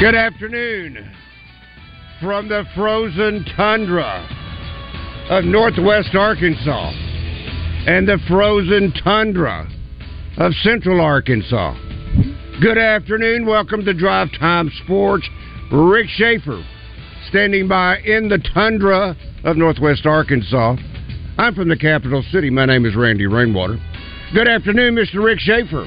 Good afternoon from the frozen tundra of northwest Arkansas and the frozen tundra of central Arkansas. Good afternoon. Welcome to Drive Time Sports. Rick Schaefer standing by in the tundra of northwest Arkansas. I'm from the capital city. My name is Randy Rainwater. Good afternoon, Mr. Rick Schaefer.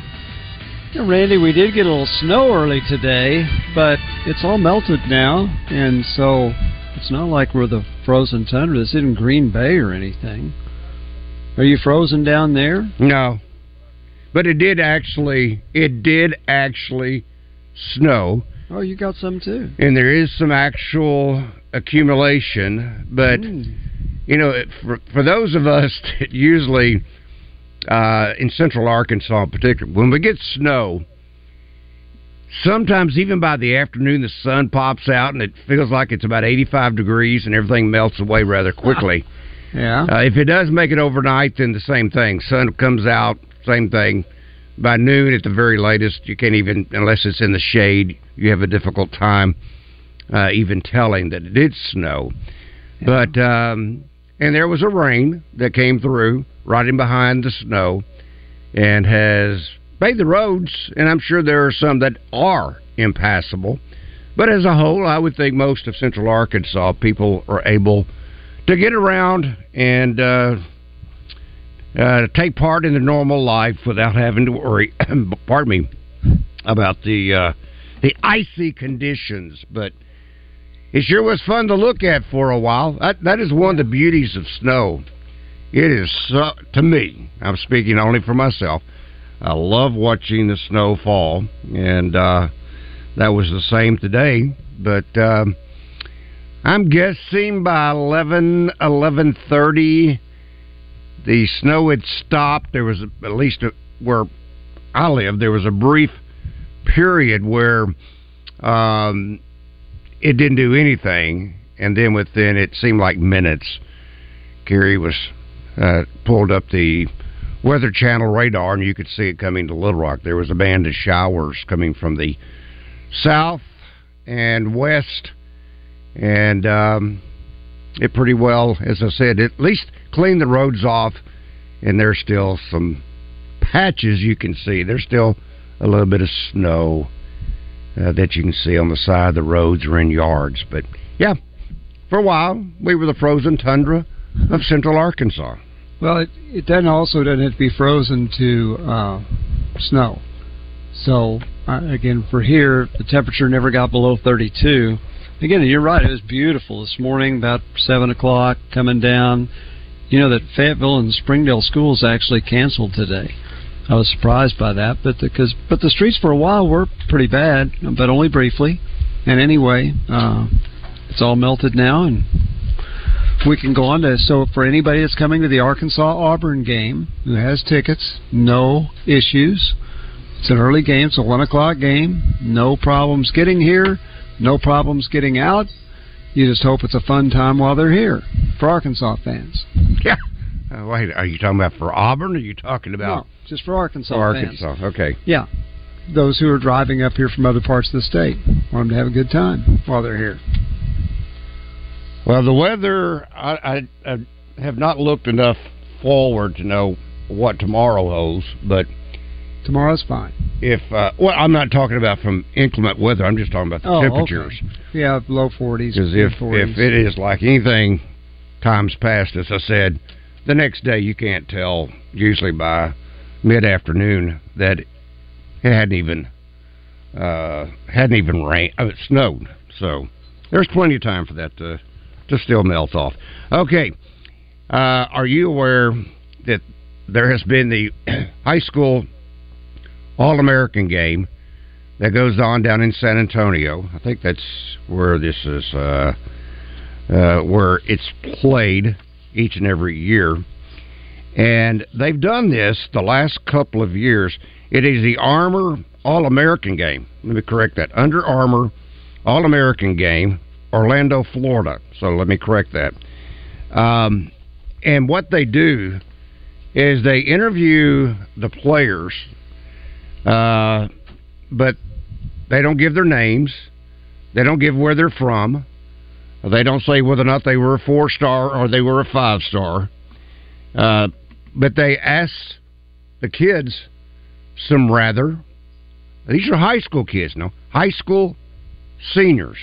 Yeah, Randy, we did get a little snow early today, but it's all melted now, and so it's not like we're the frozen tundra. This isn't Green Bay or anything. Are you frozen down there? No. But it did actually it did actually snow. Oh, you got some too. And there is some actual accumulation, but Mm. you know, for for those of us that usually uh, in central Arkansas in particular, when we get snow, sometimes even by the afternoon the sun pops out and it feels like it's about 85 degrees and everything melts away rather quickly. Yeah. Uh, if it does make it overnight, then the same thing. Sun comes out, same thing. By noon, at the very latest, you can't even, unless it's in the shade, you have a difficult time uh, even telling that it did snow. But um, and there was a rain that came through right in behind the snow, and has made the roads. And I'm sure there are some that are impassable. But as a whole, I would think most of Central Arkansas people are able to get around and uh, uh, take part in the normal life without having to worry. pardon me about the uh, the icy conditions, but it sure was fun to look at for a while. That that is one of the beauties of snow. It is to me. I'm speaking only for myself. I love watching the snow fall, and uh, that was the same today. But um, I'm guessing by 11, 11.30, the snow had stopped. There was at least a, where I live, there was a brief period where um, it didn't do anything, and then within it seemed like minutes, Gary was uh, pulled up the Weather Channel radar, and you could see it coming to Little Rock. There was a band of showers coming from the south and west, and um, it pretty well, as I said, at least cleaned the roads off, and there's still some patches you can see. There's still a little bit of snow uh, that you can see on the side of the roads or in yards. But yeah, for a while we were the frozen tundra of central Arkansas. Well, it, it then also doesn't have to be frozen to uh, snow. So uh, again, for here, the temperature never got below 32. Again, you're right. It was beautiful this morning, about seven o'clock, coming down. You know that Fayetteville and Springdale schools actually canceled today. I was surprised by that, but because but the streets for a while were pretty bad, but only briefly. And anyway, uh, it's all melted now, and we can go on to. So for anybody that's coming to the Arkansas Auburn game who has tickets, no issues. It's an early game. It's a one o'clock game. No problems getting here. No problems getting out. You just hope it's a fun time while they're here for Arkansas fans. Yeah. Uh, wait, are you talking about for Auburn? Or are you talking about No, just for Arkansas fans. Arkansas? Okay. Yeah. Those who are driving up here from other parts of the state want them to have a good time while they're here. Well, the weather, I, I, I have not looked enough forward to know what tomorrow holds, but Tomorrow's fine. If uh, well, I'm not talking about from inclement weather. I'm just talking about the Oh, temperatures. okay. Yeah, low forties. Because if if it is like anything times past, as I said, the next day you can't tell. Usually by mid afternoon that it hadn't even uh, hadn't even rained. Oh, it snowed. So there's plenty of time for that to to still melt off. Okay, uh, are you aware that there has been the high school All American game that goes on down in San Antonio? I think that's where this is. Uh, uh, where it's played each and every year. And they've done this the last couple of years. It is the Armor All American game. Let me correct that. Under Armour All American game, Orlando, Florida. So let me correct that. Um, and what they do is they interview the players, uh, but they don't give their names. They don't give where they're from. They don't say whether or not they were a four star or they were a five star. Uh, but they ask the kids some rather. These are high school kids, no? High school seniors.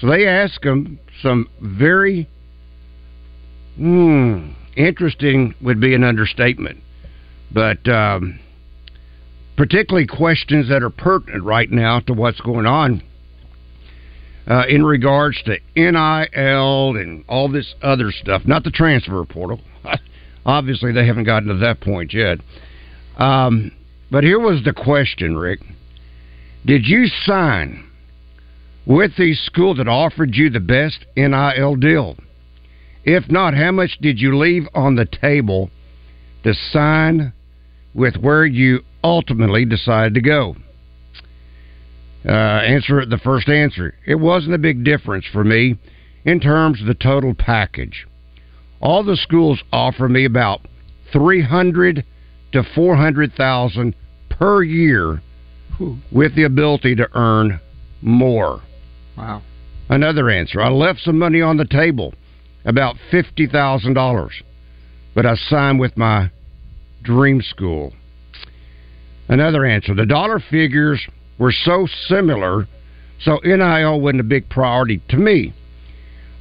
So they ask them some very hmm, interesting, would be an understatement. But um, particularly questions that are pertinent right now to what's going on uh, in regards to NIL and all this other stuff, not the transfer portal. Obviously, they haven't gotten to that point yet. Um, but here was the question, Rick. Did you sign with the school that offered you the best NIL deal? If not, how much did you leave on the table to sign with where you ultimately decided to go? Uh, answer the first answer. It wasn't a big difference for me in terms of the total package. All the schools offer me about three hundred to four hundred thousand per year, with the ability to earn more. Wow. Another answer. I left some money on the table, about fifty thousand dollars, but I signed with my dream school. Another answer. The dollar figures were so similar, so NIL wasn't a big priority to me.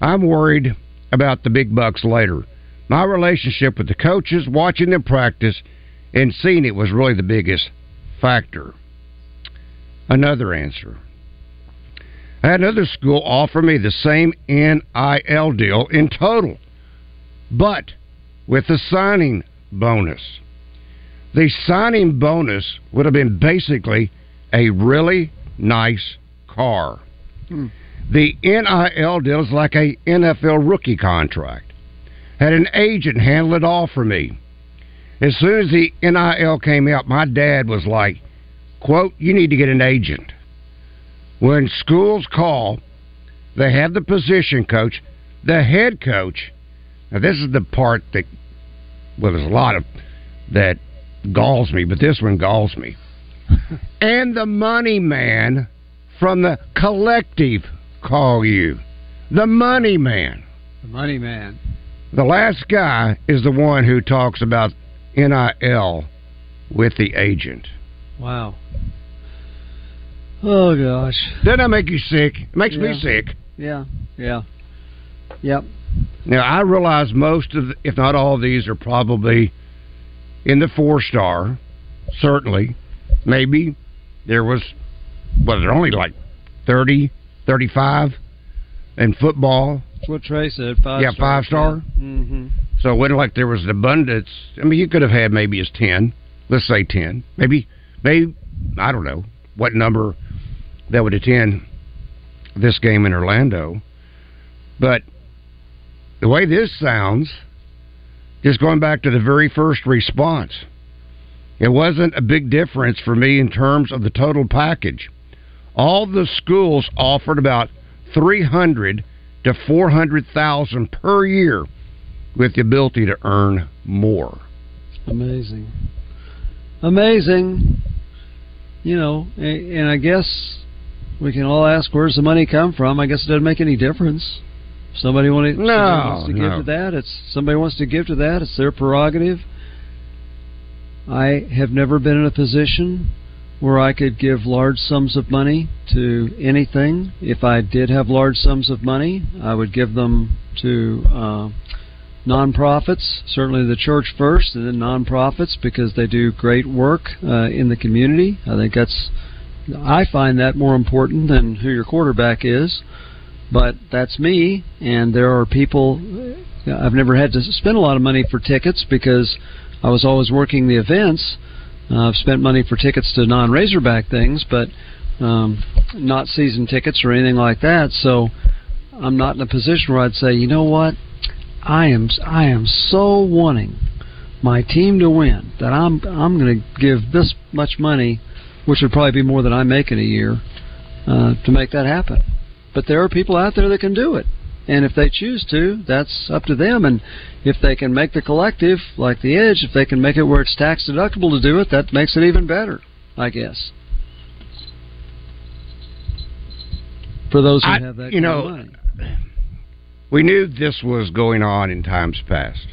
I'm worried about the big bucks later. My relationship with the coaches, watching them practice, and seeing it was really the biggest factor. Another answer. I had another school offer me the same NIL deal in total, but with a signing bonus. The signing bonus would have been basically a really nice car. Hmm. The NIL deal is like a NFL rookie contract. Had an agent handle it all for me. As soon as the NIL came out, my dad was like, quote, you need to get an agent. When schools call, they have the position coach, the head coach. Now this is the part that well, there's a lot of that galls me, but this one galls me. and the money man from the collective call you. The money man. The money man. The last guy is the one who talks about NIL with the agent. Wow. Oh gosh. Doesn't that make you sick? It makes me sick. Yeah. Yeah. Yep. Now I realize most of, the, if not all, of these are probably in the four star. Certainly, maybe there was. Well, there are only like 30, 35 in football. That's what Trey said. Five Yeah, five star. Mm-hmm. So it wasn't like there was an abundance. I mean, you could have had maybe as ten. Let's say ten. Maybe, maybe I don't know what number that would attend this game in Orlando. But the way this sounds, just going back to the very first response, it wasn't a big difference for me in terms of the total package. All the schools offered about three hundred to four hundred thousand per year with the ability to earn more. Amazing. Amazing. You know, and I guess we can all ask where's the money come from. I guess it doesn't make any difference. If somebody, want to, No, somebody wants to no. give to that. It's somebody wants to give to that. It's their prerogative. I have never been in a position where I could give large sums of money to anything. If I did have large sums of money, I would give them to uh, nonprofits, certainly the church first, and then nonprofits because they do great work uh, in the community. I think that's I find that more important than who your quarterback is. But that's me, and there are people. I've never had to spend a lot of money for tickets because I was always working the events. Uh, I've spent money for tickets to non-Razorback things, but um, not season tickets or anything like that. So I'm not in a position where I'd say, you know what, I am I am so wanting my team to win that I'm I'm going to give this much money, which would probably be more than I make in a year, uh, to make that happen. But there are people out there that can do it, and if they choose to, that's up to them. And if they can make the collective like the Edge, if they can make it where it's tax deductible to do it, that makes it even better, I guess. For those who I, have that, you know, we knew this was going on in times past.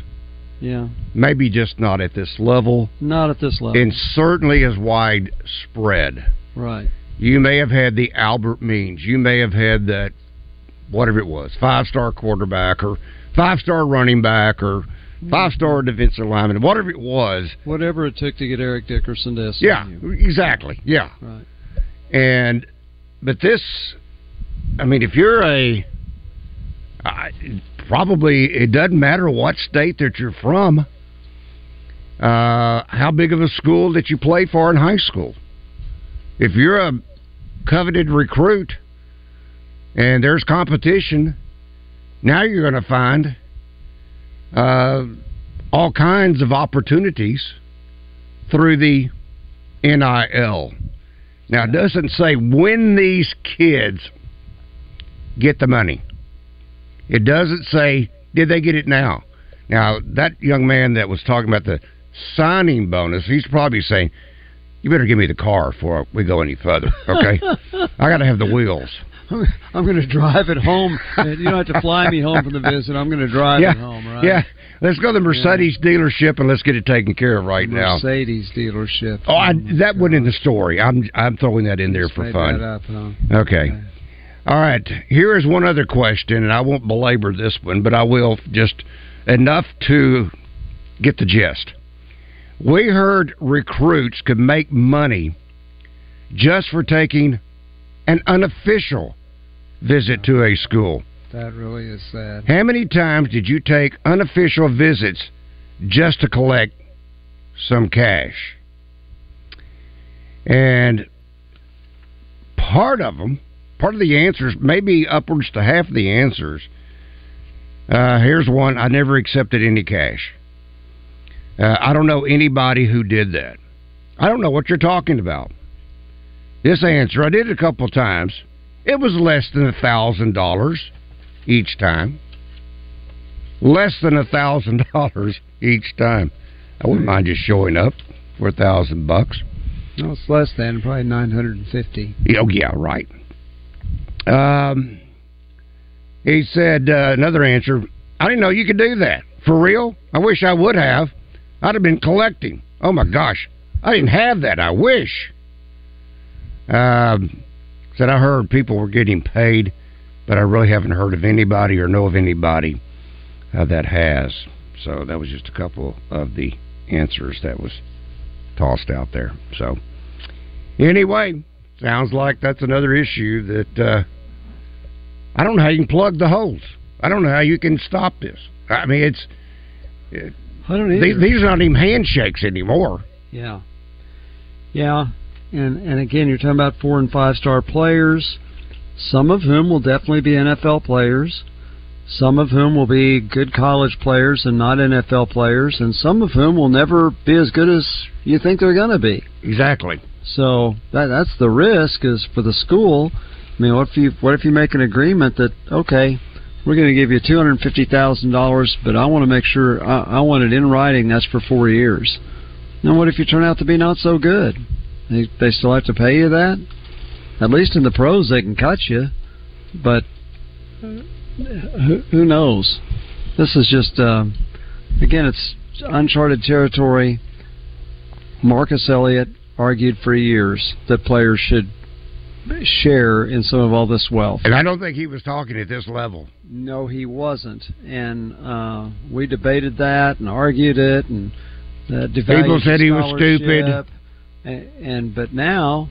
Yeah. Maybe just not at this level. Not at this level. And certainly as widespread. Right. You may have had the Albert Means. You may have had that, whatever it was, five star quarterback or five star running back or five star defensive lineman, whatever it was. Whatever it took to get Eric Dickerson to SMU. Yeah, exactly. Yeah. Right. And, but this, I mean, if you're a I, probably it doesn't matter what state that you're from, uh, how big of a school that you play for in high school. If you're a coveted recruit and there's competition, now you're going to find uh, all kinds of opportunities through the NIL. Now, it doesn't say when these kids get the money. It doesn't say, did they get it now? Now, that young man that was talking about the signing bonus, he's probably saying, you better give me the car before we go any further, okay? I got to have the wheels. I'm going to drive it home. You don't have to fly me home from the visit. I'm going to drive yeah, it home, right? Yeah. Let's go to the Mercedes yeah. dealership and let's get it taken care of right Mercedes now. Mercedes dealership. Oh, I, that wasn't in the story. I'm I'm throwing that in there for fun. Up, huh? Okay. okay. All right. Here is one other question, and I won't belabor this one, but I will just enough to get the gist. We heard recruits could make money just for taking an unofficial visit to a school. That really is sad. How many times did you take unofficial visits just to collect some cash? And part of them part of the answers, maybe upwards to half of the answers. Uh, here's one: I never accepted any cash. Uh, I don't know anybody who did that. I don't know what you're talking about. This answer, I did it a couple times. It was less than a thousand dollars each time. Less than a thousand dollars each time. I wouldn't mind just showing up for a thousand bucks. No, it's less than probably nine hundred and fifty. Oh yeah, right. Um, he said uh, another answer. I didn't know you could do that. For real? I wish I would have. I'd have been collecting. Oh my gosh, I didn't have that. I wish. Um, said I heard people were getting paid, but I really haven't heard of anybody or know of anybody uh, that has. So that was just a couple of the answers that was tossed out there. So anyway, sounds like that's another issue that uh, I don't know how you can plug the holes. I don't know how you can stop this. I mean, it's. It, I don't either. These, these are not even handshakes anymore. Yeah. Yeah, and and again, you're talking about four and five star players, some of whom will definitely be NFL players, some of whom will be good college players and not NFL players, and some of whom will never be as good as you think they're going to be. Exactly. So that that's the risk is for the school. I mean, what if you what if you make an agreement that okay, we're going to give you two hundred fifty thousand dollars, but I want to make sure I, I want it in writing. That's for four years. Now, what if you turn out to be not so good? They they still have to pay you that. At least in the pros, they can cut you, but who, who knows? This is just uh, again, it's uncharted territory Marcus Elliott argued for years that players should share in some of all this wealth. And I don't think he was talking at this level. No, he wasn't. And uh, we debated that and argued it, and uh, people said he was stupid. And, and but now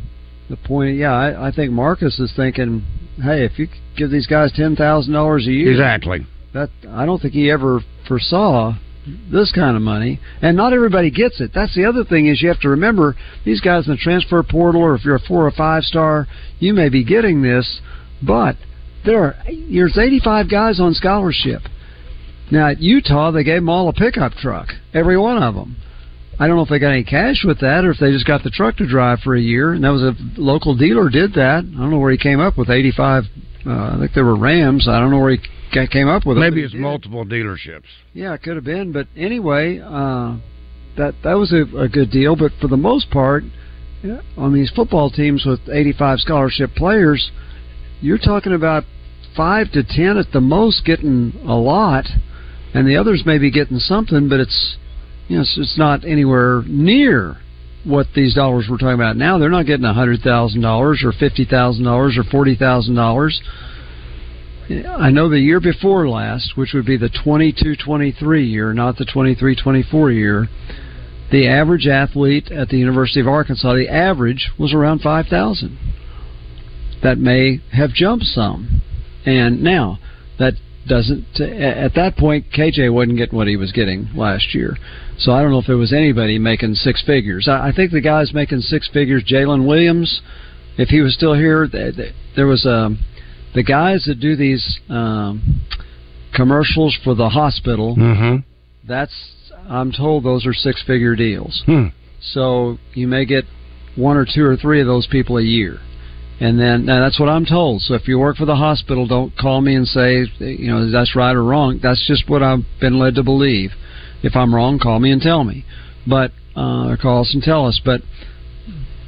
the point, yeah, I, I think Marcus is thinking, hey, if you give these guys ten thousand dollars a year, exactly. That I don't think he ever foresaw this kind of money, and not everybody gets it. That's the other thing is you have to remember these guys in the transfer portal, or if you're a four or five star, you may be getting this, but there are there's 85 guys on scholarship. Now at Utah, they gave them all a pickup truck, every one of them. I don't know if they got any cash with that, or if they just got the truck to drive for a year. And that was a local dealer did that. I don't know where he came up with 85. Uh, I think there were Rams. I don't know where he came up with it. Maybe it's multiple dealerships. Yeah, it could have been. But anyway, uh, that that was a, a good deal. But for the most part, yeah, on these football teams with 85 scholarship players, you're talking about five to ten at the most getting a lot, and the others may be getting something, but it's you know it's, not anywhere near what these dollars we're talking about now. They're not getting a hundred thousand dollars or fifty thousand dollars or forty thousand dollars. I know the year before last, which would be the 22-23 year, not the 23-24 year, the average athlete at the University of Arkansas, the average was around 5,000. That may have jumped some. And now, that doesn't, at that point, KJ wasn't getting what he was getting last year. So I don't know if there was anybody making six figures. I think the guy's making six figures, Jaylin Williams, if he was still here, there was a the guys that do these um, commercials for the hospital, mm-hmm. that's I'm told those are six figure deals. Hmm. So you may get one or two or three of those people a year. And then now that's what I'm told. So if you work for the hospital, don't call me and say you know that's right or wrong. That's just what I've been led to believe. If I'm wrong, call me and tell me. But uh, or call us and tell us. But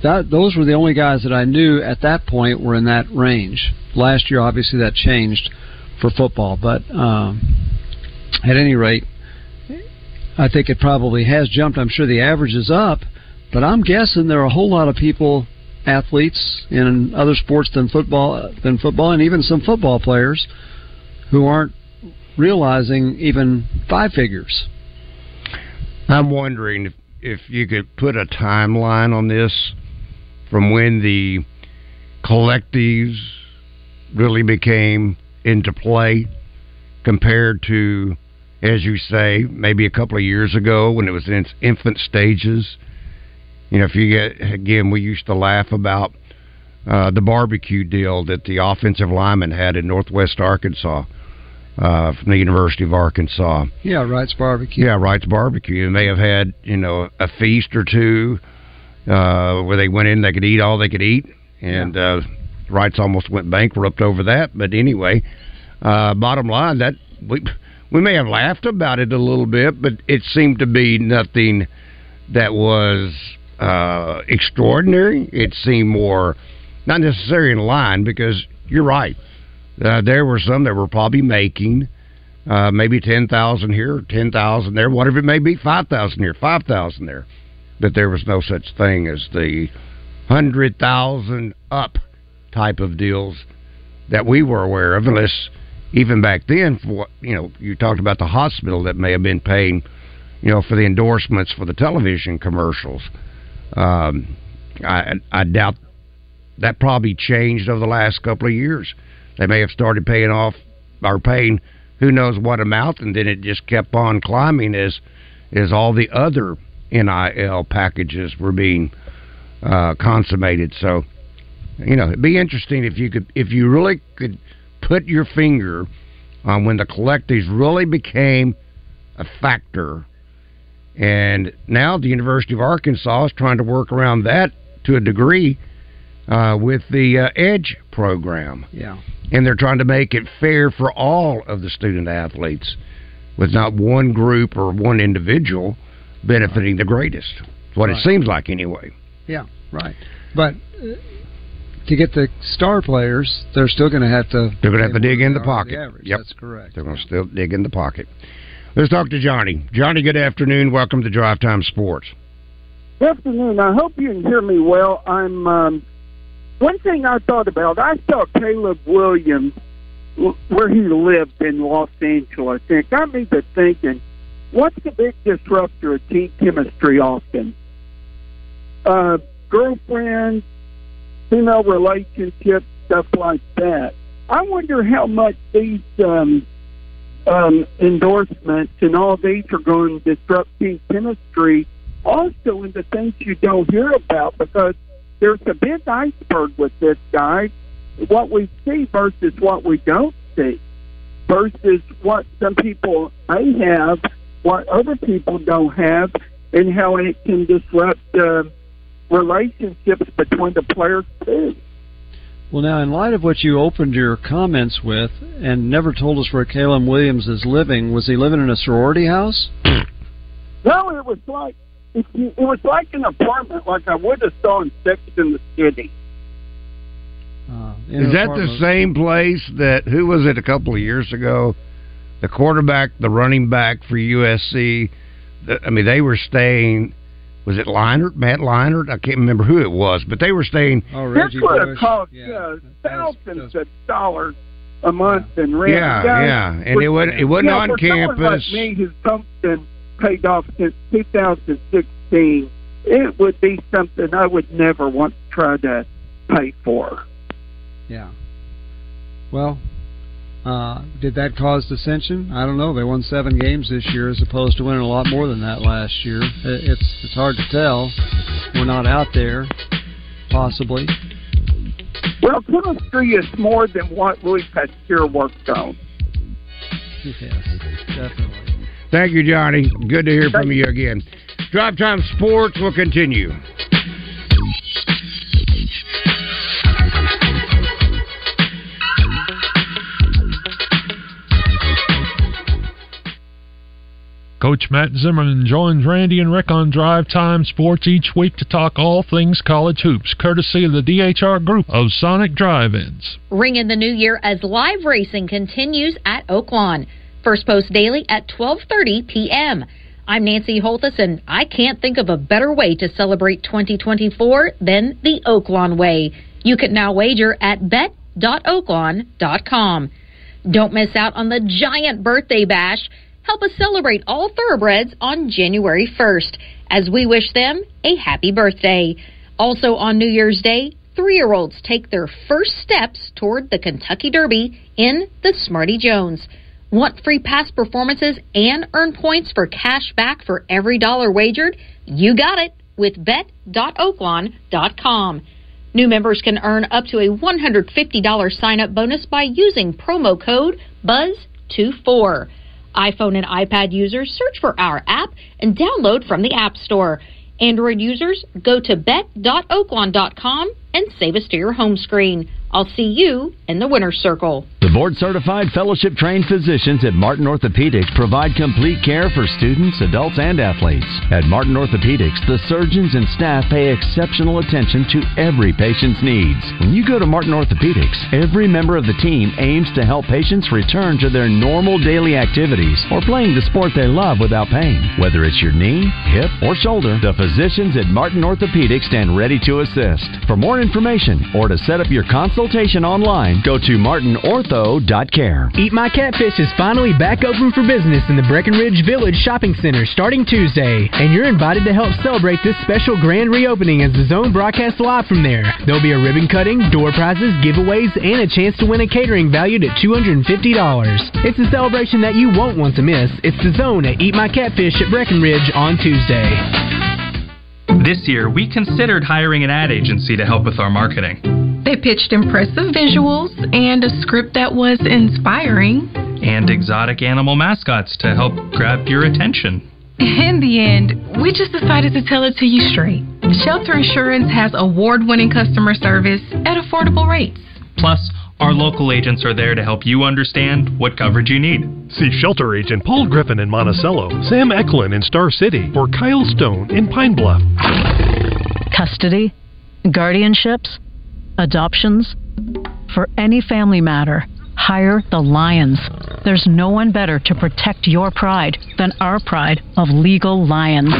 that those were the only guys that I knew at that point were in that range. Last year, obviously, that changed for football, but um, at any rate, I think it probably has jumped. I'm sure the average is up, but I'm guessing there are a whole lot of people, athletes in other sports than football, than football, and even some football players who aren't realizing even five figures. I'm wondering if, if you could put a timeline on this from when the collectives really became into play compared to, as you say, maybe a couple of years ago when it was in its infant stages. You know, if you get, again, we used to laugh about uh, the barbecue deal that the offensive lineman had in Northwest Arkansas uh, from the University of Arkansas. Yeah, Wright's Barbecue. Yeah, Wright's Barbecue. And they have had, you know, a feast or two uh, where they went in, they could eat all they could eat, and yeah. uh, Wrights almost went bankrupt over that. But anyway, uh, bottom line, that we we may have laughed about it a little bit, but it seemed to be nothing that was uh, extraordinary. It seemed more not necessarily in line because you're right. Uh, there were some that were probably making uh, maybe ten thousand here, ten thousand there, whatever it may be, five thousand here, five thousand there that there was no such thing as the hundred thousand up type of deals that we were aware of, unless even back then, for you know, you talked about the hospital that may have been paying, you know, for the endorsements for the television commercials. Um, I, I doubt that probably changed over the last couple of years. They may have started paying off or paying who knows what amount, and then it just kept on climbing as as all the other NIL packages were being uh, consummated. So, you know, it'd be interesting if you could, if you really could put your finger on when the collectives really became a factor. And now the University of Arkansas is trying to work around that to a degree uh, with the uh, Edge program. Yeah. And they're trying to make it fair for all of the student athletes with not one group or one individual benefiting the greatest. What right. it seems like, anyway. Yeah, right. But uh, to get the star players, they're still going to have to. They're going to have to dig in the pocket. The yep, that's correct. They're going to still dig in the pocket. Let's talk to Johnny. Johnny, good afternoon. Welcome to Drive Time Sports. Good afternoon. I hope you can hear me well. I'm. Um, one thing I thought about. I saw Caleb Williams where he lived in Los Angeles, and it got me to thinking, what's the big disruptor of team chemistry often? Uh, girlfriend, female relationships, stuff like that. I wonder how much these um, um, endorsements and all these are going to disrupt team chemistry also in the things you don't hear about because there's a big iceberg with this guy. What we see versus what we don't see, versus what some people may have, what other people don't have, and how it can disrupt uh, relationships between the players too. Well, now, in light of what you opened your comments with and never told us where Caleb Williams is living, was he living in a sorority house? No, it was like it, it was like an apartment, like I would have saw in Sex in the City. Uh, Is that the same place that who was it a couple of years ago? The quarterback, the running back for USC. The, I mean, they were staying. Was it Leinart, Matt Leinart? I can't remember who it was, but they were staying. Oh, Reggie this would have Bush. cost Yeah, uh, that- thousands of dollars a month in rent. Yeah, Guys, yeah, and for- it wasn't it wasn't yeah, on for someone campus. Like me, who's something paid off since 2016, it would be something I would never want to try to pay for. Yeah. Well, uh, did that cause dissension? I don't know. They won seven games this year as opposed to winning a lot more than that last year. It's it's hard to tell. We're not out there, possibly. Well, chemistry is more than what Louis Pasteur worked on. Yes, definitely. Thank you, Johnny. Good to hear from you again. Drive Time Sports will continue. Coach Matt Zimmerman joins Randy and Rick on Drive Time Sports each week to talk all things college hoops, courtesy of the DHR Group of Sonic Drive-Ins. Ring in the new year as live racing continues at Oaklawn. First post daily at 12:30 p.m. I'm Nancy Holthus, and I can't think of a better way to celebrate 2024 than the Oaklawn way. You can now wager at bet.oaklawn.com. Don't miss out on the giant birthday bash. Help us celebrate all thoroughbreds on January 1st as we wish them a happy birthday. Also on New Year's Day, three year olds take their first steps toward the Kentucky Derby in the Smarty Jones. Want free past performances and earn points for cash back for every dollar wagered? You got it with bet.oaklawn.com. New members can earn up to a $150 sign up bonus by using promo code BUZZ24. iPhone and iPad users search for our app and download from the App Store. Android users go to bet.oaklawn.com and save us to your home screen. I'll see you in the winner's circle. The board certified fellowship trained physicians at Martin Orthopedics provide complete care for students, adults, and athletes. At Martin Orthopedics, the surgeons and staff pay exceptional attention to every patient's needs. When you go to Martin Orthopedics, every member of the team aims to help patients return to their normal daily activities or playing the sport they love without pain. Whether it's your knee, hip, or shoulder, the physicians at Martin Orthopedics stand ready to assist. For more information or to set up your consultation online, go to martinortho.care. Eat My Catfish is finally back open for business in the Breckenridge Village Shopping Center starting Tuesday, and you're invited to help celebrate this special grand reopening as the zone broadcasts live from there. There'll be a ribbon cutting, door prizes, giveaways, and a chance to win a catering valued at $250. It's a celebration that you won't want to miss. It's the zone at Eat My Catfish at Breckenridge on Tuesday. This year, we considered hiring an ad agency to help with our marketing. They pitched impressive visuals and a script that was inspiring. And exotic animal mascots to help grab your attention. In the end, we just decided to tell it to you straight. Shelter Insurance has award winning customer service at affordable rates. Plus, our local agents are there to help you understand what coverage you need. See shelter agent Paul Griffin in Monticello, Sam Eklund in Star City, or Kyle Stone in Pine Bluff. Custody, guardianships, adoptions. For any family matter, hire the Lions. There's no one better to protect your pride than our pride of legal lions.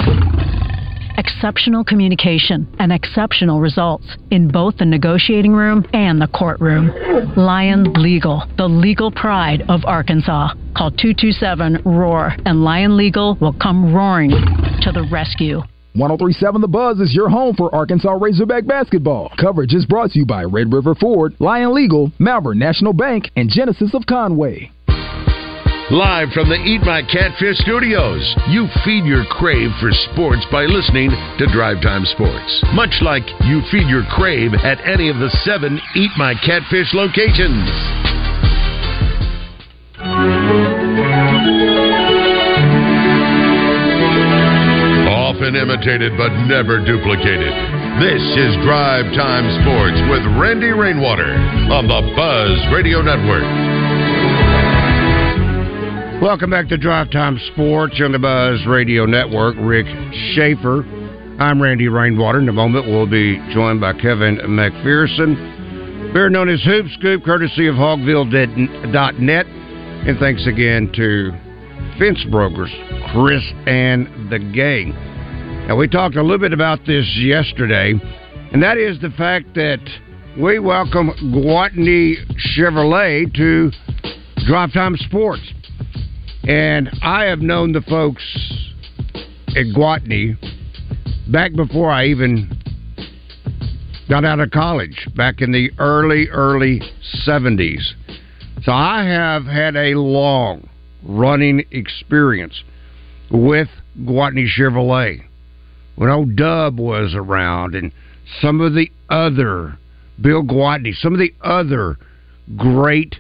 Exceptional communication, and exceptional results in both the negotiating room and the courtroom. Lion Legal, the legal pride of Arkansas. Call 227 ROAR, and Lion Legal will come roaring to the rescue. 1037 The Buzz is your home for Arkansas Razorback basketball. Coverage is brought to you by Red River Ford, Lion Legal, Malvern National Bank, and Genesis of Conway. Live from the Eat My Catfish studios, you feed your crave for sports by listening to Drive Time Sports. Much like you feed your crave at any of the seven Eat My Catfish locations. Often imitated but never duplicated. This is Drive Time Sports with Randy Rainwater on the Buzz Radio Network. Welcome back to Drive Time Sports on the Buzz Radio Network. Rick Schaefer. I'm Randy Rainwater. In a moment, we'll be joined by Kevin McPherson. Better known as Hoop Scoop, courtesy of Hogville.net. And thanks again to Fence Brokers, Chris and the gang. Now, we talked a little bit about this yesterday, and that is the fact that we welcome Gwatney Chevrolet to Drive Time Sports. And I have known the folks at Gwatney back before I even got out of college, back in the early, early 70s. So I have had a long running experience with Gwatney Chevrolet. When old Dub was around and some of the other, Bill Gwatney, some of the other great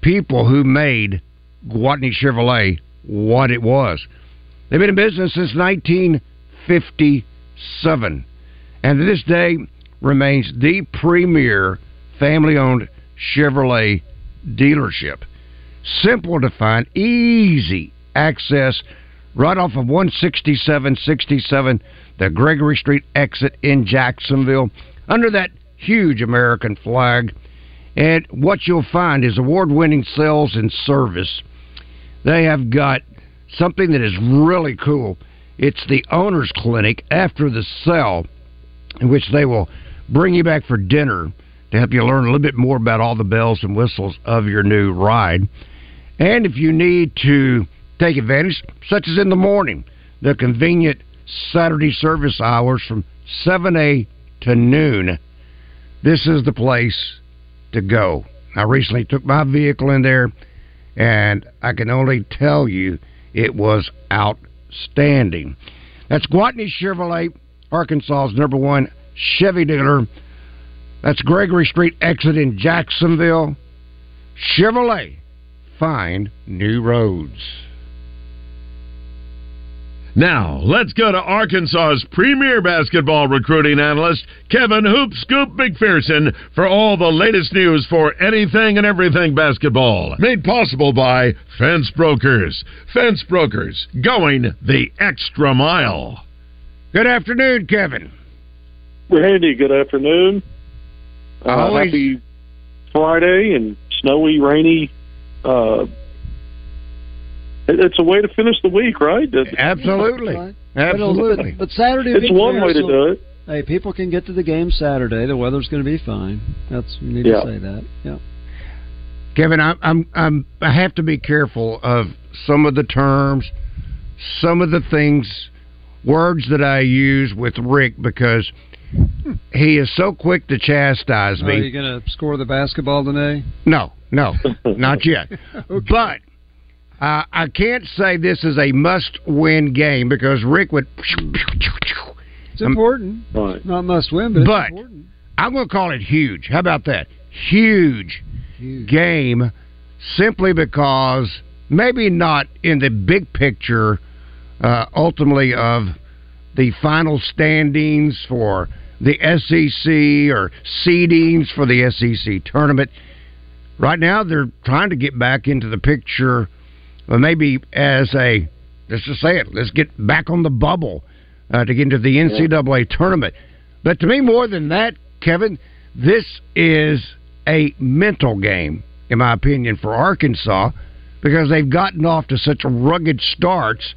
people who made Gwatney Chevrolet what it was. They've been in business since 1957, and to this day remains the premier family-owned Chevrolet dealership. Simple to find, easy access, right off of 16767, the Gregory Street exit in Jacksonville, under that huge American flag. And what you'll find is award winning sales and service. They have got something that is really cool. It's the owner's clinic after the sale, in which they will bring you back for dinner to help you learn a little bit more about all the bells and whistles of your new ride. And if you need to take advantage, such as in the morning, the convenient Saturday service hours from 7 a.m. to noon, this is the place to go. I recently took my vehicle in there, and I can only tell you it was outstanding. That's Gwatney Chevrolet, Arkansas's number one Chevy dealer. That's Gregory Street exit in Jacksonville. Chevrolet, find new roads. Now, let's go to Arkansas's premier basketball recruiting analyst, Kevin Hoop Scoop McPherson, for all the latest news for anything and everything basketball. Made possible by Fence Brokers. Fence Brokers, going the extra mile. Good afternoon, Kevin. Randy, good afternoon. Uh, Always- happy Friday and snowy, rainy. Uh, it- it's a way to finish the week, right? Absolutely. Right. Absolutely. But, but Saturday, It's will be one fair, way to so- do it. Hey, people can get to the game Saturday. The weather's going to be fine. That's we need Yeah. to say that. Yeah. Kevin, I'm, I'm, I'm, I have to be careful of some of the terms, some of the things, words that I use with Rick because he is so quick to chastise me. Are me. you going to score the basketball today? No, no, not yet. But uh, I can't say this is a must-win game because Rick would. It's important. Right. Not must win, but, But it's important. I'm going to call it huge. How about that? Huge, game, simply because maybe not in the big picture, uh, ultimately of the final standings for the SEC or seedings for the SEC tournament. Right now, they're trying to get back into the picture, well, maybe as a let's just say it, let's get back on the bubble uh, to get into the NCAA tournament. But to me, more than that, Kevin, this is a mental game, in my opinion, for Arkansas because they've gotten off to such rugged starts.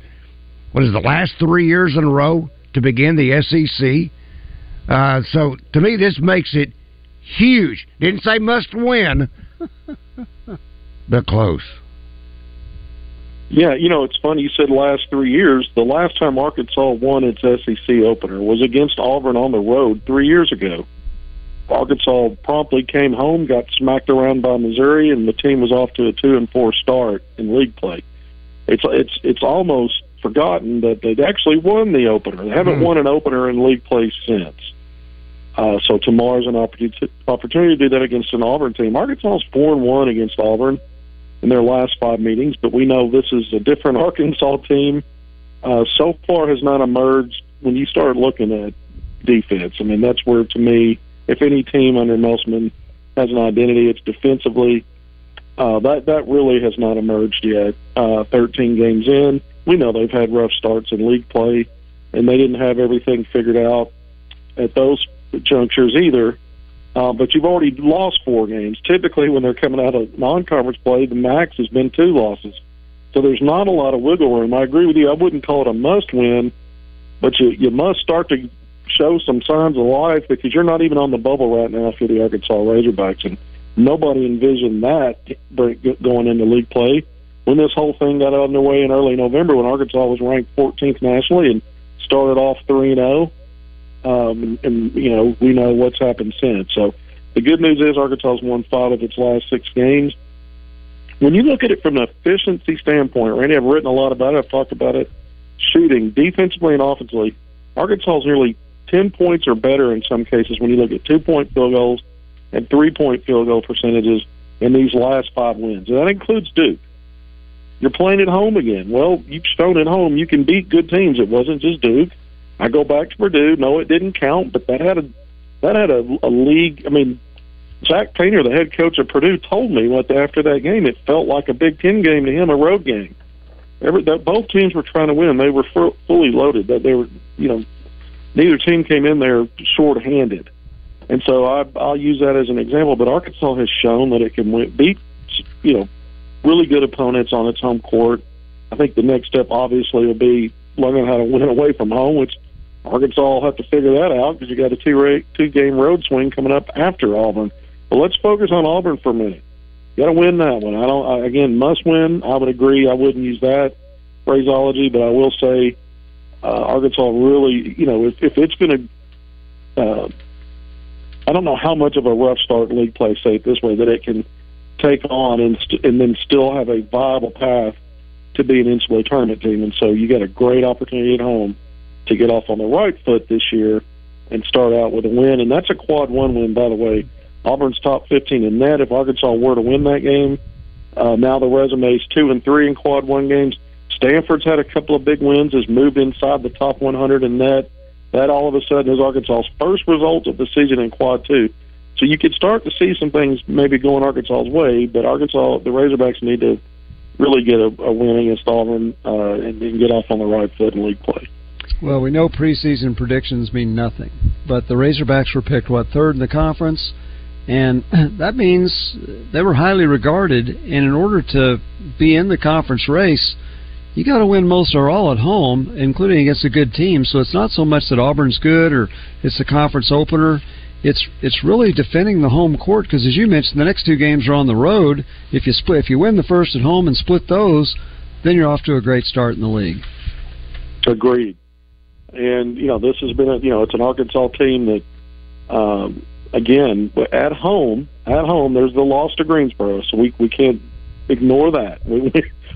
What is the last three years in a row? to begin the SEC. Uh, so to me, this makes it huge. Didn't say must win, but close. Yeah, you know, it's funny. You said last three years. The last time Arkansas won its SEC opener was against Auburn on the road three years ago. Arkansas promptly came home, got smacked around by Missouri, and the team was off to a two and four start in league play. It's it's it's almost forgotten that they'd actually won the opener. They haven't Hmm. won an opener in league play since. Uh, so tomorrow's an opportunity opportunity to do that against an Auburn team. Arkansas is four and one against Auburn in their last five meetings, but we know this is a different Arkansas team. Uh, so far, has not emerged when you start looking at defense. I mean, that's where to me, if any team under Musselman has an identity, it's defensively. Uh, that that really has not emerged yet. Uh, 13 games in, we know they've had rough starts in league play, and they didn't have everything figured out at those junctures either. Uh, but you've already lost four games. Typically, when they're coming out of non-conference play, the max has been two losses. So there's not a lot of wiggle room. I agree with you. I wouldn't call it a must-win, but you you must start to show some signs of life because you're not even on the bubble right now for the Arkansas Razorbacks, and nobody envisioned that going into league play when this whole thing got underway in early November when Arkansas was ranked 14th nationally and started off three and zero. Um, and you know we know what's happened since. So the good news is Arkansas has won five of its last six games. When you look at it from an efficiency standpoint, Randy, I've written a lot about it. I've talked about it. Shooting defensively and offensively, Arkansas is nearly ten points or better in some cases when you look at two point field goals and three point field goal percentages in these last five wins. And that includes Duke. You're playing at home again. Well, you've shown at home you can beat good teams. It wasn't just Duke. I go back to Purdue. No, it didn't count, but that had a that had a, a league. I mean, Jack Painter, the head coach of Purdue, told me what after that game it felt like a Big Ten game to him, a road game. Every that both teams were trying to win. They were fu- fully loaded. That they were, you know, neither team came in there short-handed. And so I, I'll use that as an example. But Arkansas has shown that it can win, beat, you know, really good opponents on its home court. I think the next step obviously will be learning how to win away from home, which Arkansas will have to figure that out because you got a two ra- two game road swing coming up after Auburn. But let's focus on Auburn for a minute. Got to win that one. I don't. I, again, must win. I would agree. I wouldn't use that phraseology, but I will say uh, Arkansas really. You know, if, if it's going to, uh, I don't know how much of a rough start league play. Say it this way, that it can take on and st- and then still have a viable path to be an NCAA tournament team. And so you got a great opportunity at home to get off on the right foot this year and start out with a win. And that's a quad one win, by the way. Auburn's top 15 in net. If Arkansas were to win that game, uh, now the resume's two and three in quad one games. Stanford's had a couple of big wins, has moved inside the top 100 in net. That all of a sudden is Arkansas's first result of the season in quad two. So you could start to see some things maybe going Arkansas's way, but Arkansas, the Razorbacks need to really get a, a win against Auburn uh, and, and get off on the right foot in league play. Well, we know preseason predictions mean nothing, but the Razorbacks were picked what third in the conference, and that means they were highly regarded. And in order to be in the conference race, you got to win most or all at home, including against a good team. So it's not so much that Auburn's good or it's the conference opener. It's it's really defending the home court because, as you mentioned, the next two games are on the road. If you split, if you win the first at home and split those, then you're off to a great start in the league. Agreed. And you know, this has been a you know, it's an Arkansas team that, um, again, at home, at home, there's the loss to Greensboro, so we we can't ignore that. We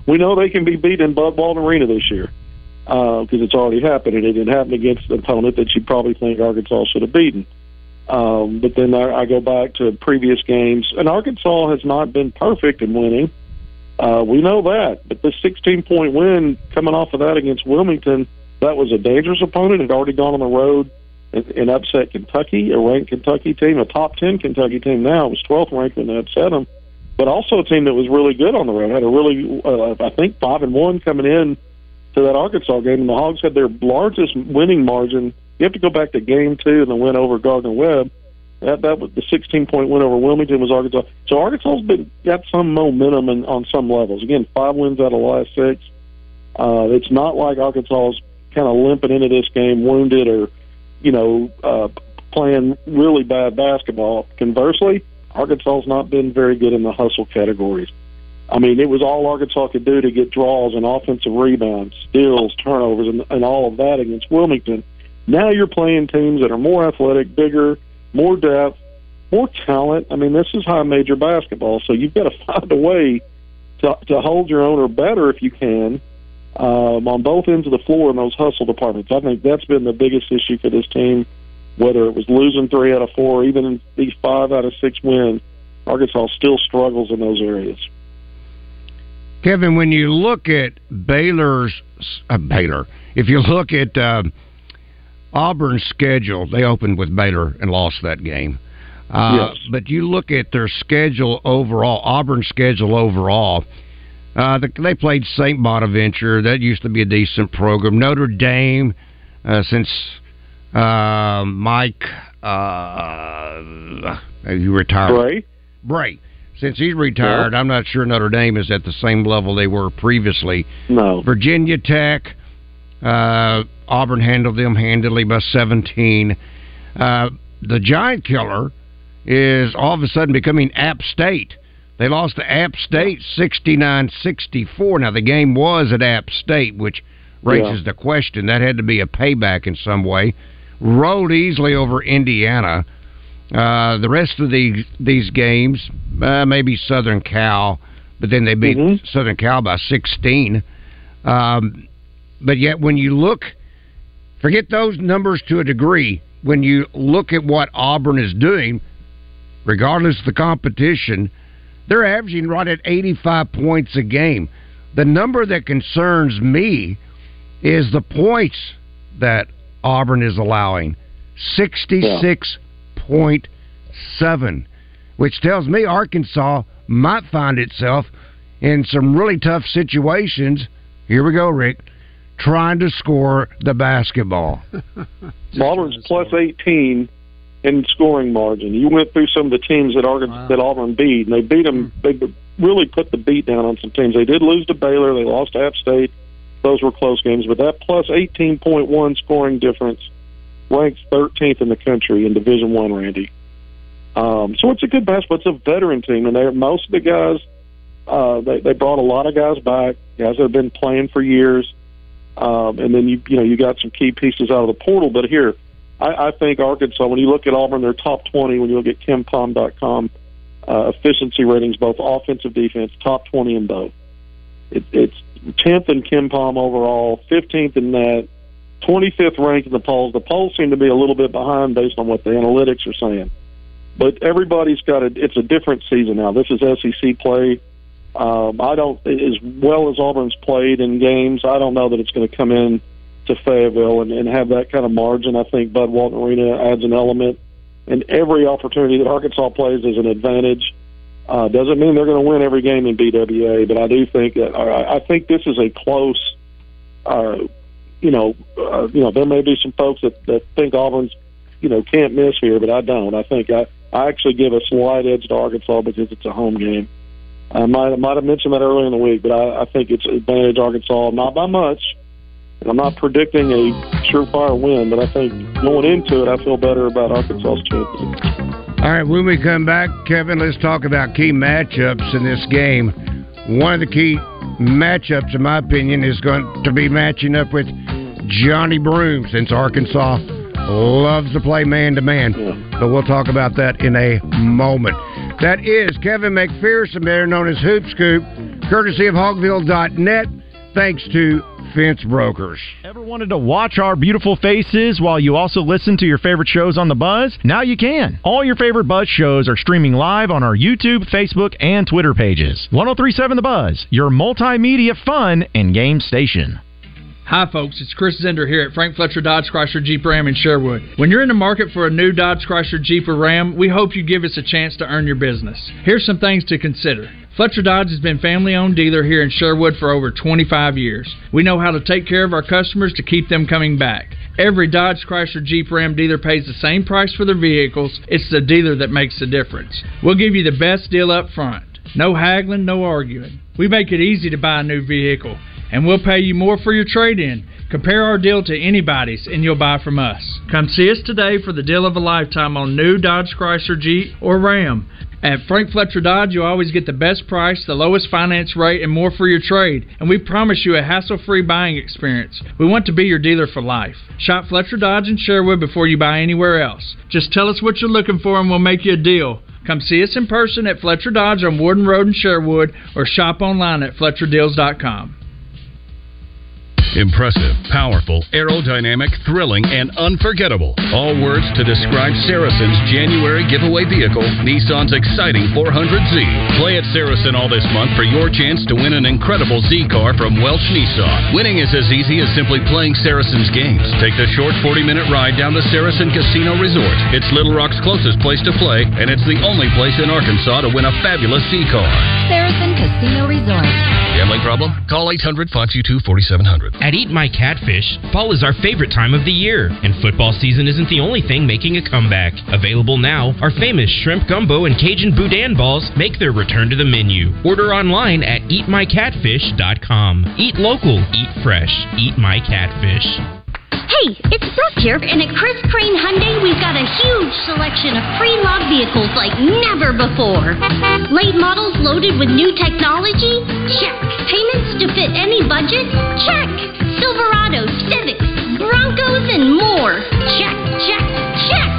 we, know they can be beat in Bud Walton Arena this year because uh, it's already happened, and it didn't happen against an opponent that you probably think Arkansas should have beaten. Um, but then I, I go back to previous games, and Arkansas has not been perfect in winning. Uh, we know that, but the 16 point win coming off of that against Wilmington, that was a dangerous opponent. Had already gone on the road and, and upset Kentucky, a ranked Kentucky team, a top 10 Kentucky team. Now it was 12th ranked when they upset them, but also a team that was really good on the road. Had a really, uh, I think, five and one coming in to that Arkansas game, and the Hogs had their largest winning margin. You have to go back to game two and the win over Gardner Webb. That that was the 16 point win over Wilmington was Arkansas. So Arkansas's been got some momentum in, on some levels. Again, five wins out of the last six. Uh, it's not like Arkansas is kind of limping into this game, wounded or you know uh, playing really bad basketball. Conversely, Arkansas's not been very good in the hustle categories. I mean, it was all Arkansas could do to get draws and offensive rebounds, steals, turnovers, and, and all of that against Wilmington. Now you're playing teams that are more athletic, bigger, more depth, more talent. I mean, this is high major basketball, so you've got to find a way to, to hold your own or better if you can um, on both ends of the floor in those hustle departments. I think that's been the biggest issue for this team, whether it was losing three out of four, even in these five out of six wins. Arkansas still struggles in those areas. Kevin, when you look at Baylor's uh, Baylor, if you look at uh, Auburn's schedule, they opened with Baylor and lost that game. Uh, yes. But you look at their schedule overall, Auburn's schedule overall. Uh, the, they played St. Bonaventure. That used to be a decent program. Notre Dame, uh, since uh, Mike, uh, you retired. Brey? Brey. Since he's retired, Yeah. I'm not sure Notre Dame is at the same level they were previously. No. Virginia Tech, uh, Auburn handled them handily by 17. Uh, the giant killer is all of a sudden becoming App State. They lost to App State 69 64. Now, the game was at App State, which raises the question. That had to be a payback in some way. Rolled easily over Indiana. Uh, the rest of the, these games, uh, maybe Southern Cal, but then they beat Southern Cal by 16. Um, but yet, when you look, forget those numbers to a degree. When you look at what Auburn is doing, regardless of the competition, they're averaging right at 85 points a game. The number that concerns me is the points that Auburn is allowing 66.7, which tells me Arkansas might find itself in some really tough situations. Here we go, Rick. Trying to score the basketball. Auburn's plus 18 in scoring margin. You went through some of the teams that Arkansas, that Auburn beat, and they beat them. They really put the beat down on some teams. They did lose to Baylor. They lost to App State. Those were close games, but that plus 18.1 scoring difference ranks 13th in the country in Division One. Randy. Um, so it's a good basketball. It's a veteran team, and they're most of the guys. Uh, they they brought a lot of guys back, guys that have been playing for years. Um, and then you you know you got some key pieces out of the portal. But here, I, I think Arkansas. When you look at Auburn, they're top twenty. When you look at KenPom.com uh, efficiency ratings, both offensive defense, top twenty in both. It, it's tenth in KimPom overall, fifteenth in that, twenty fifth ranked in the polls. The polls seem to be a little bit behind based on what the analytics are saying. But everybody's got a. It's a different season now. This is SEC play. Um, I don't, as well as Auburn's played in games, I don't know that it's going to come in to Fayetteville and, and have that kind of margin. I think Bud Walton Arena adds an element, and every opportunity that Arkansas plays is an advantage. Uh, doesn't mean they're going to win every game in BWA, but I do think that I, I think this is a close. Uh, you know, uh, you know, there may be some folks that, that think Auburn's, you know, can't miss here, but I don't. I think I, I actually give a slight edge to Arkansas because it's a home game. I might I might have mentioned that earlier in the week, but I, I think it's advantage Arkansas, not by much. And I'm not predicting a surefire win, but I think going into it, I feel better about Arkansas's chances. All right, when we come back, Kevin, let's talk about key matchups in this game. One of the key matchups, in my opinion, is going to be matching up with Johni Broome, since Arkansas loves to play man to man. But we'll talk about that in a moment. That is Kevin McPherson, better known as Hoop Scoop, courtesy of Hogville.net, thanks to Fence Brokers. Ever wanted to watch our beautiful faces while you also listen to your favorite shows on the Buzz? Now you can. All your favorite Buzz shows are streaming live on our YouTube, Facebook, and Twitter pages. 1037 The Buzz, your multimedia fun and game station. Hi, folks. It's Chris Zender here at Frank Fletcher Dodge Chrysler Jeep Ram in Sherwood. When you're in the market for a new Dodge Chrysler Jeep or Ram, we hope you give us a chance to earn your business. Here's some things to consider. Fletcher Dodge has been family owned dealer here in Sherwood for over 25 years. We know how to take care of our customers to keep them coming back. Every Dodge Chrysler Jeep Ram dealer pays the same price for their vehicles. It's the dealer that makes the difference. We'll give you the best deal up front. No haggling, no arguing. We make it easy to buy a new vehicle, and we'll pay you more for your trade in. Compare our deal to anybody's and you'll buy from us. Come see us today for the deal of a lifetime on new Dodge Chrysler Jeep or Ram. At Frank Fletcher Dodge, you always get the best price, the lowest finance rate, and more for your trade. And we promise you a hassle free buying experience. We want to be your dealer for life. Shop Fletcher Dodge in Sherwood before you buy anywhere else. Just tell us what you're looking for and we'll make you a deal. Come see us in person at Fletcher Dodge on Warden Road in Sherwood or shop online at FletcherDeals.com. Impressive, powerful, aerodynamic, thrilling, and unforgettable. All words to describe Saracen's January giveaway vehicle, Nissan's exciting 400Z. Play at Saracen all this month for your chance to win an incredible Z car from Welch Nissan. Winning is as easy as simply playing Saracen's games. Take the short 40 minute ride down to Saracen Casino Resort. It's Little Rock's closest place to play, and it's the only place in Arkansas to win a fabulous Z car. Saracen Casino Resort. Gambling problem? Call 800 522 4700. At Eat My Catfish, fall is our favorite time of the year, and football season isn't the only thing making a comeback. Available now, our famous shrimp gumbo and Cajun boudin balls make their return to the menu. Order online at eatmycatfish.com. Eat local, eat fresh, eat my catfish. Hey, it's Brooke here, and at Chris Crane Hyundai, we've got a huge selection of pre-loved vehicles like never before. Late models loaded with new technology? Check. Payments to fit any budget? Check. Silverados, Civics, Broncos, and more. Check, check, check.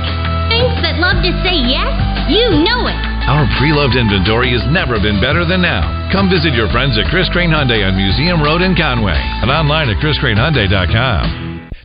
Banks that love to say yes? You know it. Our pre-loved inventory has never been better than now. Come visit your friends at Chris Crane Hyundai on Museum Road in Conway and online at chriscranehyundai.com.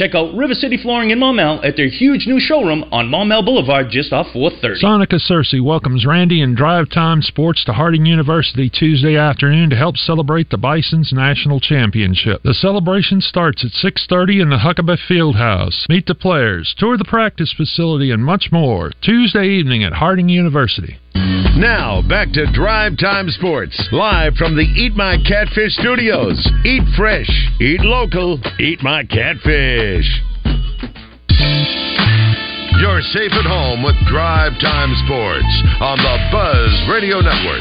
Check out River City Flooring in Maumelle at their huge new showroom on Maumelle Boulevard just off 430. Sonica Searcy welcomes Randy and Drive Time Sports to Harding University Tuesday afternoon to help celebrate the Bison's National Championship. The celebration starts at 6.30 in the Huckabee Fieldhouse. Meet the players, tour the practice facility, and much more. Tuesday evening at Harding University. Now, back to Drive Time Sports, live from the Eat My Catfish studios. Eat fresh, eat local, eat my catfish. You're safe at home with Drive Time Sports on the Buzz Radio Network.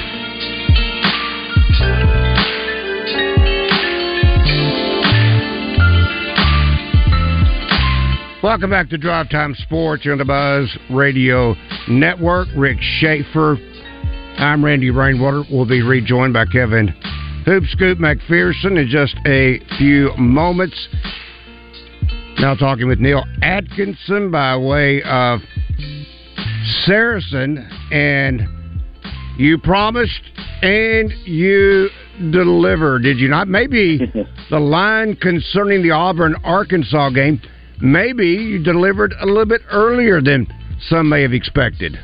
Welcome back to Drive Time Sports on the Buzz Radio Network. Rick Shaeffer. I'm Randy Rainwater. We'll be rejoined by Kevin Hoop Scoop McPherson in just a few moments. Now talking with Neil Atkinson by way of Saracen, and you promised and you delivered, did you not? Maybe the line concerning the Auburn Arkansas game, maybe you delivered a little bit earlier than some may have expected.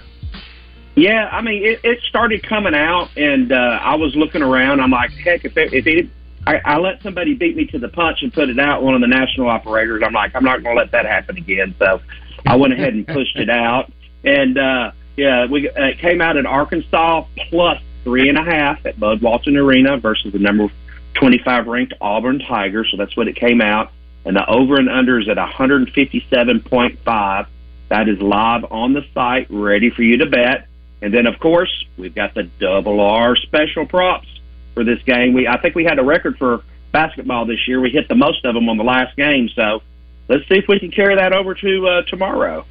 Yeah, I mean, it, it started coming out, and uh, I was looking around. I'm like, heck, if it, if it, I, I let somebody beat me to the punch and put it out, one of the national operators, I'm like, I'm not going to let that happen again. So I went ahead and pushed it out, and uh, yeah, we uh, it came out at Arkansas plus three and a half at Bud Walton Arena versus the number 25 ranked Auburn Tigers. So that's what it came out, and the over and under is at 157.5. That is live on the site, ready for you to bet. And then, of course, we've got the double R special props for this game. We I think we had a record for basketball this year. We hit the most of them on the last game. So let's see if we can carry that over to uh, tomorrow.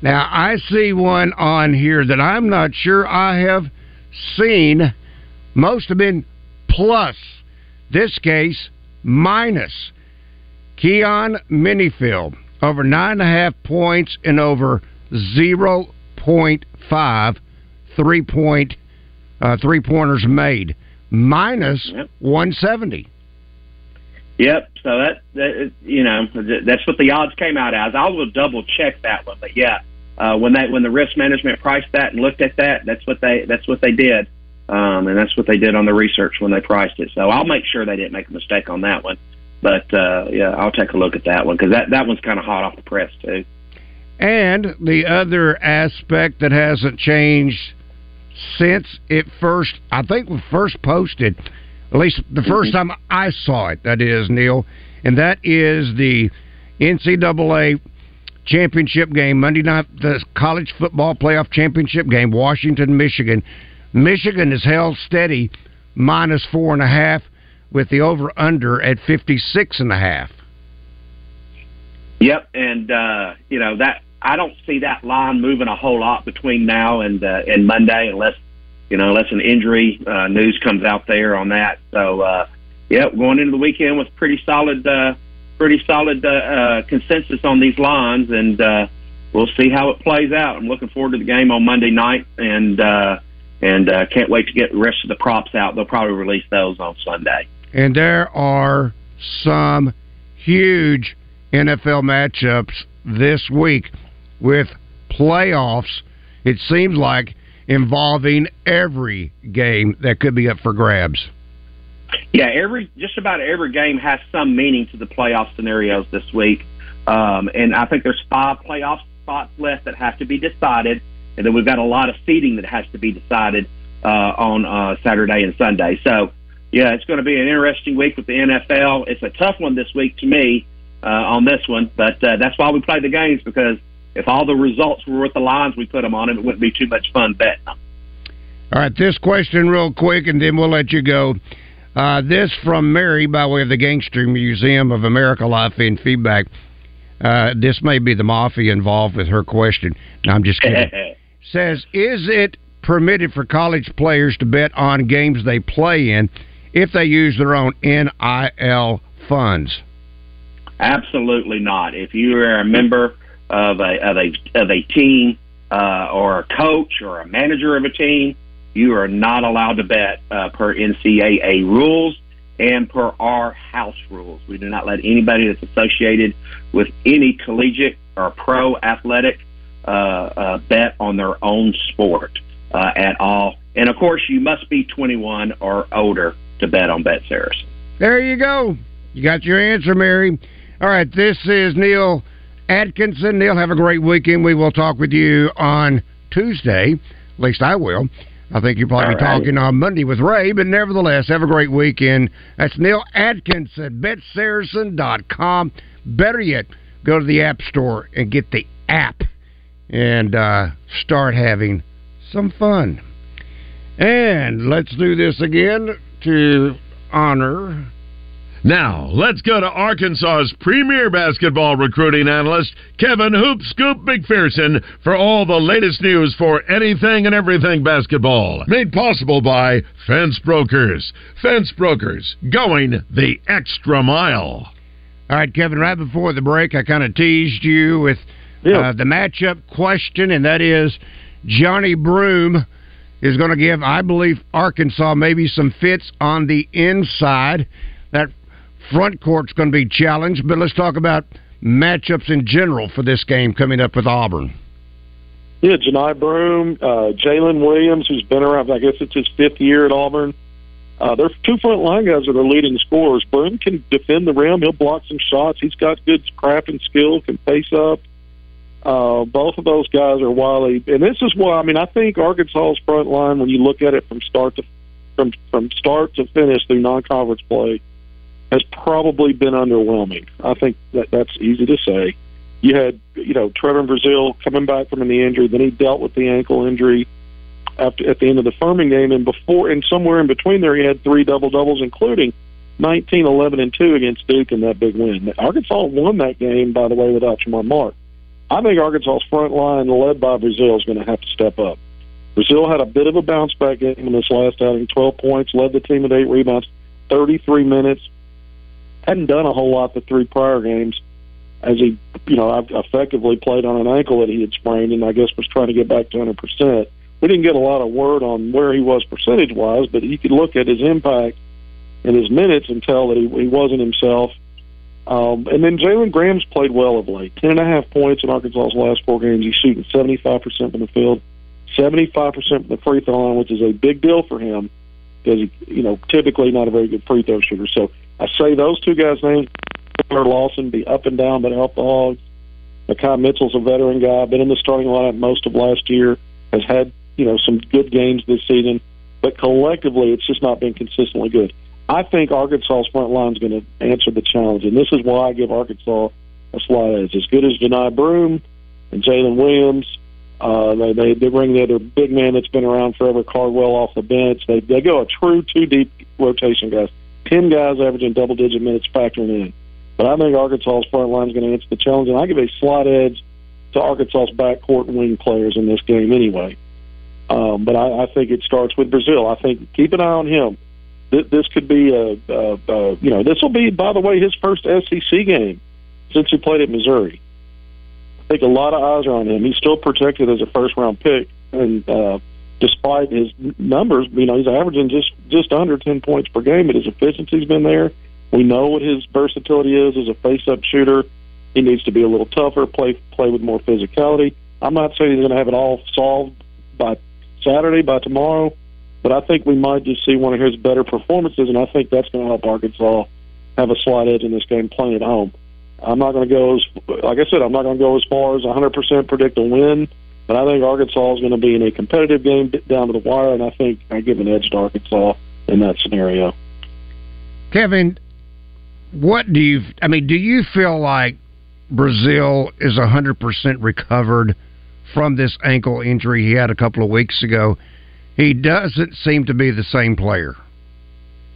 Now, I see one on here that I'm not sure I have seen. Most have been plus. This case, minus. Keyon Menifield, over nine and a half points and over 0.5 three point uh, three pointers made minus Yep. 170. Yep. So that, that you know that's what the odds came out as. I will double check that one, but yeah, uh, when that when the risk management priced that and looked at that, that's what they that's what they did, um, and that's what they did on the research when they priced it. So I'll make sure they didn't make a mistake on that one. But uh, yeah, I'll take a look at that one because that that one's kind of hot off the press too. And the other aspect that hasn't changed since it first, I think, was first posted. At least the 1st time I saw it. That is Neil, and that is the NCAA championship game Monday night, the college football playoff championship game, Washington, Michigan. Michigan is held steady, minus four and a half, with the over under at fifty six and a half. Yep, and uh, you know that I don't see that line moving a whole lot between now and uh, and Monday, unless you know unless an injury uh, news comes out there on that. So, uh, yeah, going into the weekend with pretty solid, uh, pretty solid uh, uh, consensus on these lines, and uh, we'll see how it plays out. I'm looking forward to the game on Monday night, and uh, and uh, can't wait to get the rest of the props out. They'll probably release those on Sunday. And there are some huge NFL matchups this week with playoffs. It seems like involving every game that could be up for grabs. Yeah, every just about every game has some meaning to the playoff scenarios this week, um, and I think there's five playoff spots left that have to be decided, and then we've got a lot of seeding that has to be decided uh, on uh, Saturday and Sunday. So, yeah, it's going to be an interesting week with the NFL. It's a tough one this week to me uh, on this one, but uh, that's why we play the games because if all the results were with the lines we put them on, it wouldn't be too much fun betting them. All right, this question real quick, and then we'll let you go. Uh, this from Mary by way of the Gangster Museum of America Life Feed feedback. Uh, this may be the mafia involved with her question. No, I'm just kidding. Says, is it permitted for college players to bet on games they play in if they use their own NIL funds? Absolutely not. If you are a member of a of a of a team uh, or a coach or a manager of a team, you are not allowed to bet uh, per NCAA rules and per our house rules. We do not let anybody that's associated with any collegiate or pro athletic uh, uh, bet on their own sport uh, at all. And of course, you must be 21 or older to bet on Bet Saracen. There you go. You got your answer, Mary. All right, this is Neil Atkinson. Neil, have a great weekend. We will talk with you on Tuesday. At least I will. I think you'll probably All be right. talking on Monday with Ray, but nevertheless, have a great weekend. That's Neil Atkinson, BetSaracen.com. Better yet, go to the App Store and get the app and uh, start having some fun. And let's do this again to honor Now, let's go to Arkansas's premier basketball recruiting analyst, Kevin Hoop Scoop McPherson, for all the latest news for anything and everything basketball. Made possible by Fence Brokers. Fence Brokers, going the extra mile. All right, Kevin, right before the break, I kind of teased you with uh, the matchup question, and that is Johni Broome is going to give, I believe, Arkansas maybe some fits on the inside. That front court's going to be challenged, but let's talk about matchups in general for this game coming up with Auburn. Yeah, Johni Broome, uh, Jaylin Williams, who's been around, I guess it's his fifth year at Auburn. Uh, they're two front line guys are leading scorers. Broome can defend the rim. He'll block some shots. He's got good crafting skill, can pace up. Uh, both of those guys are wily, and this is why I mean I think Arkansas's front line, when you look at it from start to from from start to finish through non-conference play, has probably been underwhelming. I think that that's easy to say. You had you know Trevon Brazile coming back from an injury, then he dealt with the ankle injury after at the end of the Furman game, and before and somewhere in between there, he had three double doubles, including 19, 11, and two against Duke in that big win. Arkansas won that game, by the way, without Tramon Mark. I think Arkansas's front line, led by Brazile, is going to have to step up. Brazile had a bit of a bounce back game in this last outing, 12 points, led the team with eight rebounds, 33 minutes. Hadn't done a whole lot the three prior games, as he, you know, effectively played on an ankle that he had sprained, and I guess was trying to get back to 100 percent. We didn't get a lot of word on where he was percentage wise, but you could look at his impact and his minutes and tell that he, he wasn't himself. Um, and then Jalen Graham's played well of late. Ten and a half points in Arkansas's last four games. He's shooting 75% from the field, 75% from the free throw line, which is a big deal for him because he, you know, typically not a very good free throw shooter. So I say those two guys' names, Chandler Lawson, be up and down, but help the Hogs. Makai Mitchell's a veteran guy, been in the starting lineup most of last year, has had you know some good games this season, but collectively it's just not been consistently good. I think Arkansas's front line is going to answer the challenge, and this is why I give Arkansas a slight edge. As good as Johni Broome and Jaylin Williams, uh, they, they they bring the other big man that's been around forever, Cardwell, off the bench. They they go a true two deep rotation, guys. Ten guys averaging double digit minutes factoring in. But I think Arkansas's front line is going to answer the challenge, and I give a slight edge to Arkansas's backcourt wing players in this game anyway. Um, but I, I think it starts with Brazile. I think keep an eye on him. This, this could be a, a, a you know this will be by the way his first SEC game since he played at Missouri. I think a lot of eyes are on him. He's still protected as a first round pick, and uh, despite his numbers, you know he's averaging just just under ten points per game, but his efficiency's been there. We know what his versatility is as a face up shooter. He needs to be a little tougher, play play with more physicality. I'm not saying he's going to have it all solved by Saturday, by tomorrow, but I think we might just see one of his better performances, and I think that's going to help Arkansas have a slight edge in this game playing at home. I'm not going to go as, like I said, I'm not going to go as far as 100% predict a win, but I think Arkansas is going to be in a competitive game down to the wire, and I think I give an edge to Arkansas in that scenario. Kevin, what do you? I mean, do you feel like Brazile is 100% recovered from this ankle injury he had a couple of weeks ago? He doesn't seem to be the same player.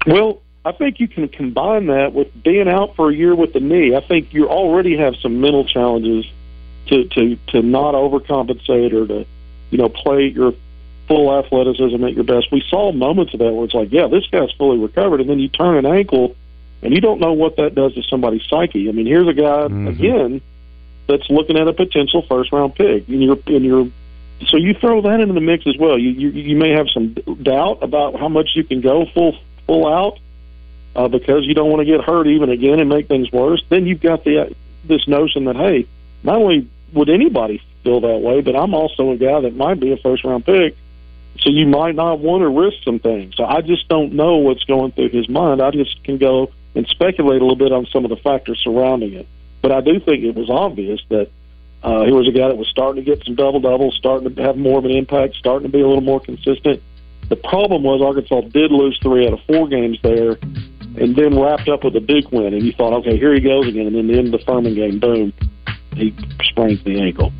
Well, I think you can combine that with being out for a year with the knee. I think you already have some mental challenges to to to not overcompensate or to you know play your full athleticism at your best. We saw moments of that where it's like, yeah, this guy's fully recovered, and then you turn an ankle, and you don't know what that does to somebody's psyche. I mean, here's a guy mm-hmm. again that's looking at a potential first round pick, and you're and you're so you throw that into the mix as well. You you, you may have some doubt about how much you can go full full out uh, because you don't want to get hurt even again and make things worse. Then you've got the this notion that hey, not only would anybody feel that way, but I'm also a guy that might be a first round pick. So you might not want to risk some things. So I just don't know what's going through his mind. I just can go and speculate a little bit on some of the factors surrounding it. But I do think it was obvious that uh, he was a guy that was starting to get some double doubles, starting to have more of an impact, starting to be a little more consistent. The problem was Arkansas did lose three out of four games there, and then wrapped up with a big win. And you thought, okay, here he goes again. And then the end of the Furman game, boom, he sprains the ankle.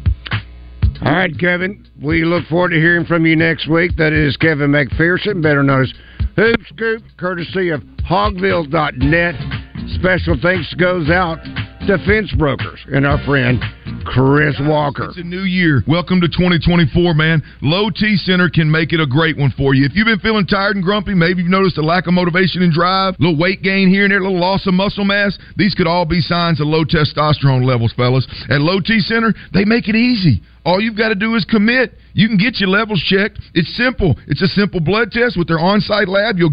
All right, Kevin. We look forward to hearing from you next week. That is Kevin McPherson, better known as Hoop Scoop, courtesy of Hogville.net. Special thanks goes out to Fence Brokers and our friend Chris Walker. It's a new year. Welcome to 2024, man. Low T Center can make it a great one for you. If you've been feeling tired and grumpy, maybe you've noticed a lack of motivation and drive, a little weight gain here and there, a little loss of muscle mass, these could all be signs of low testosterone levels, fellas. At Low T Center, they make it easy. All you've got to do is commit. You can get your levels checked. It's simple. It's a simple blood test with their on-site lab. You'll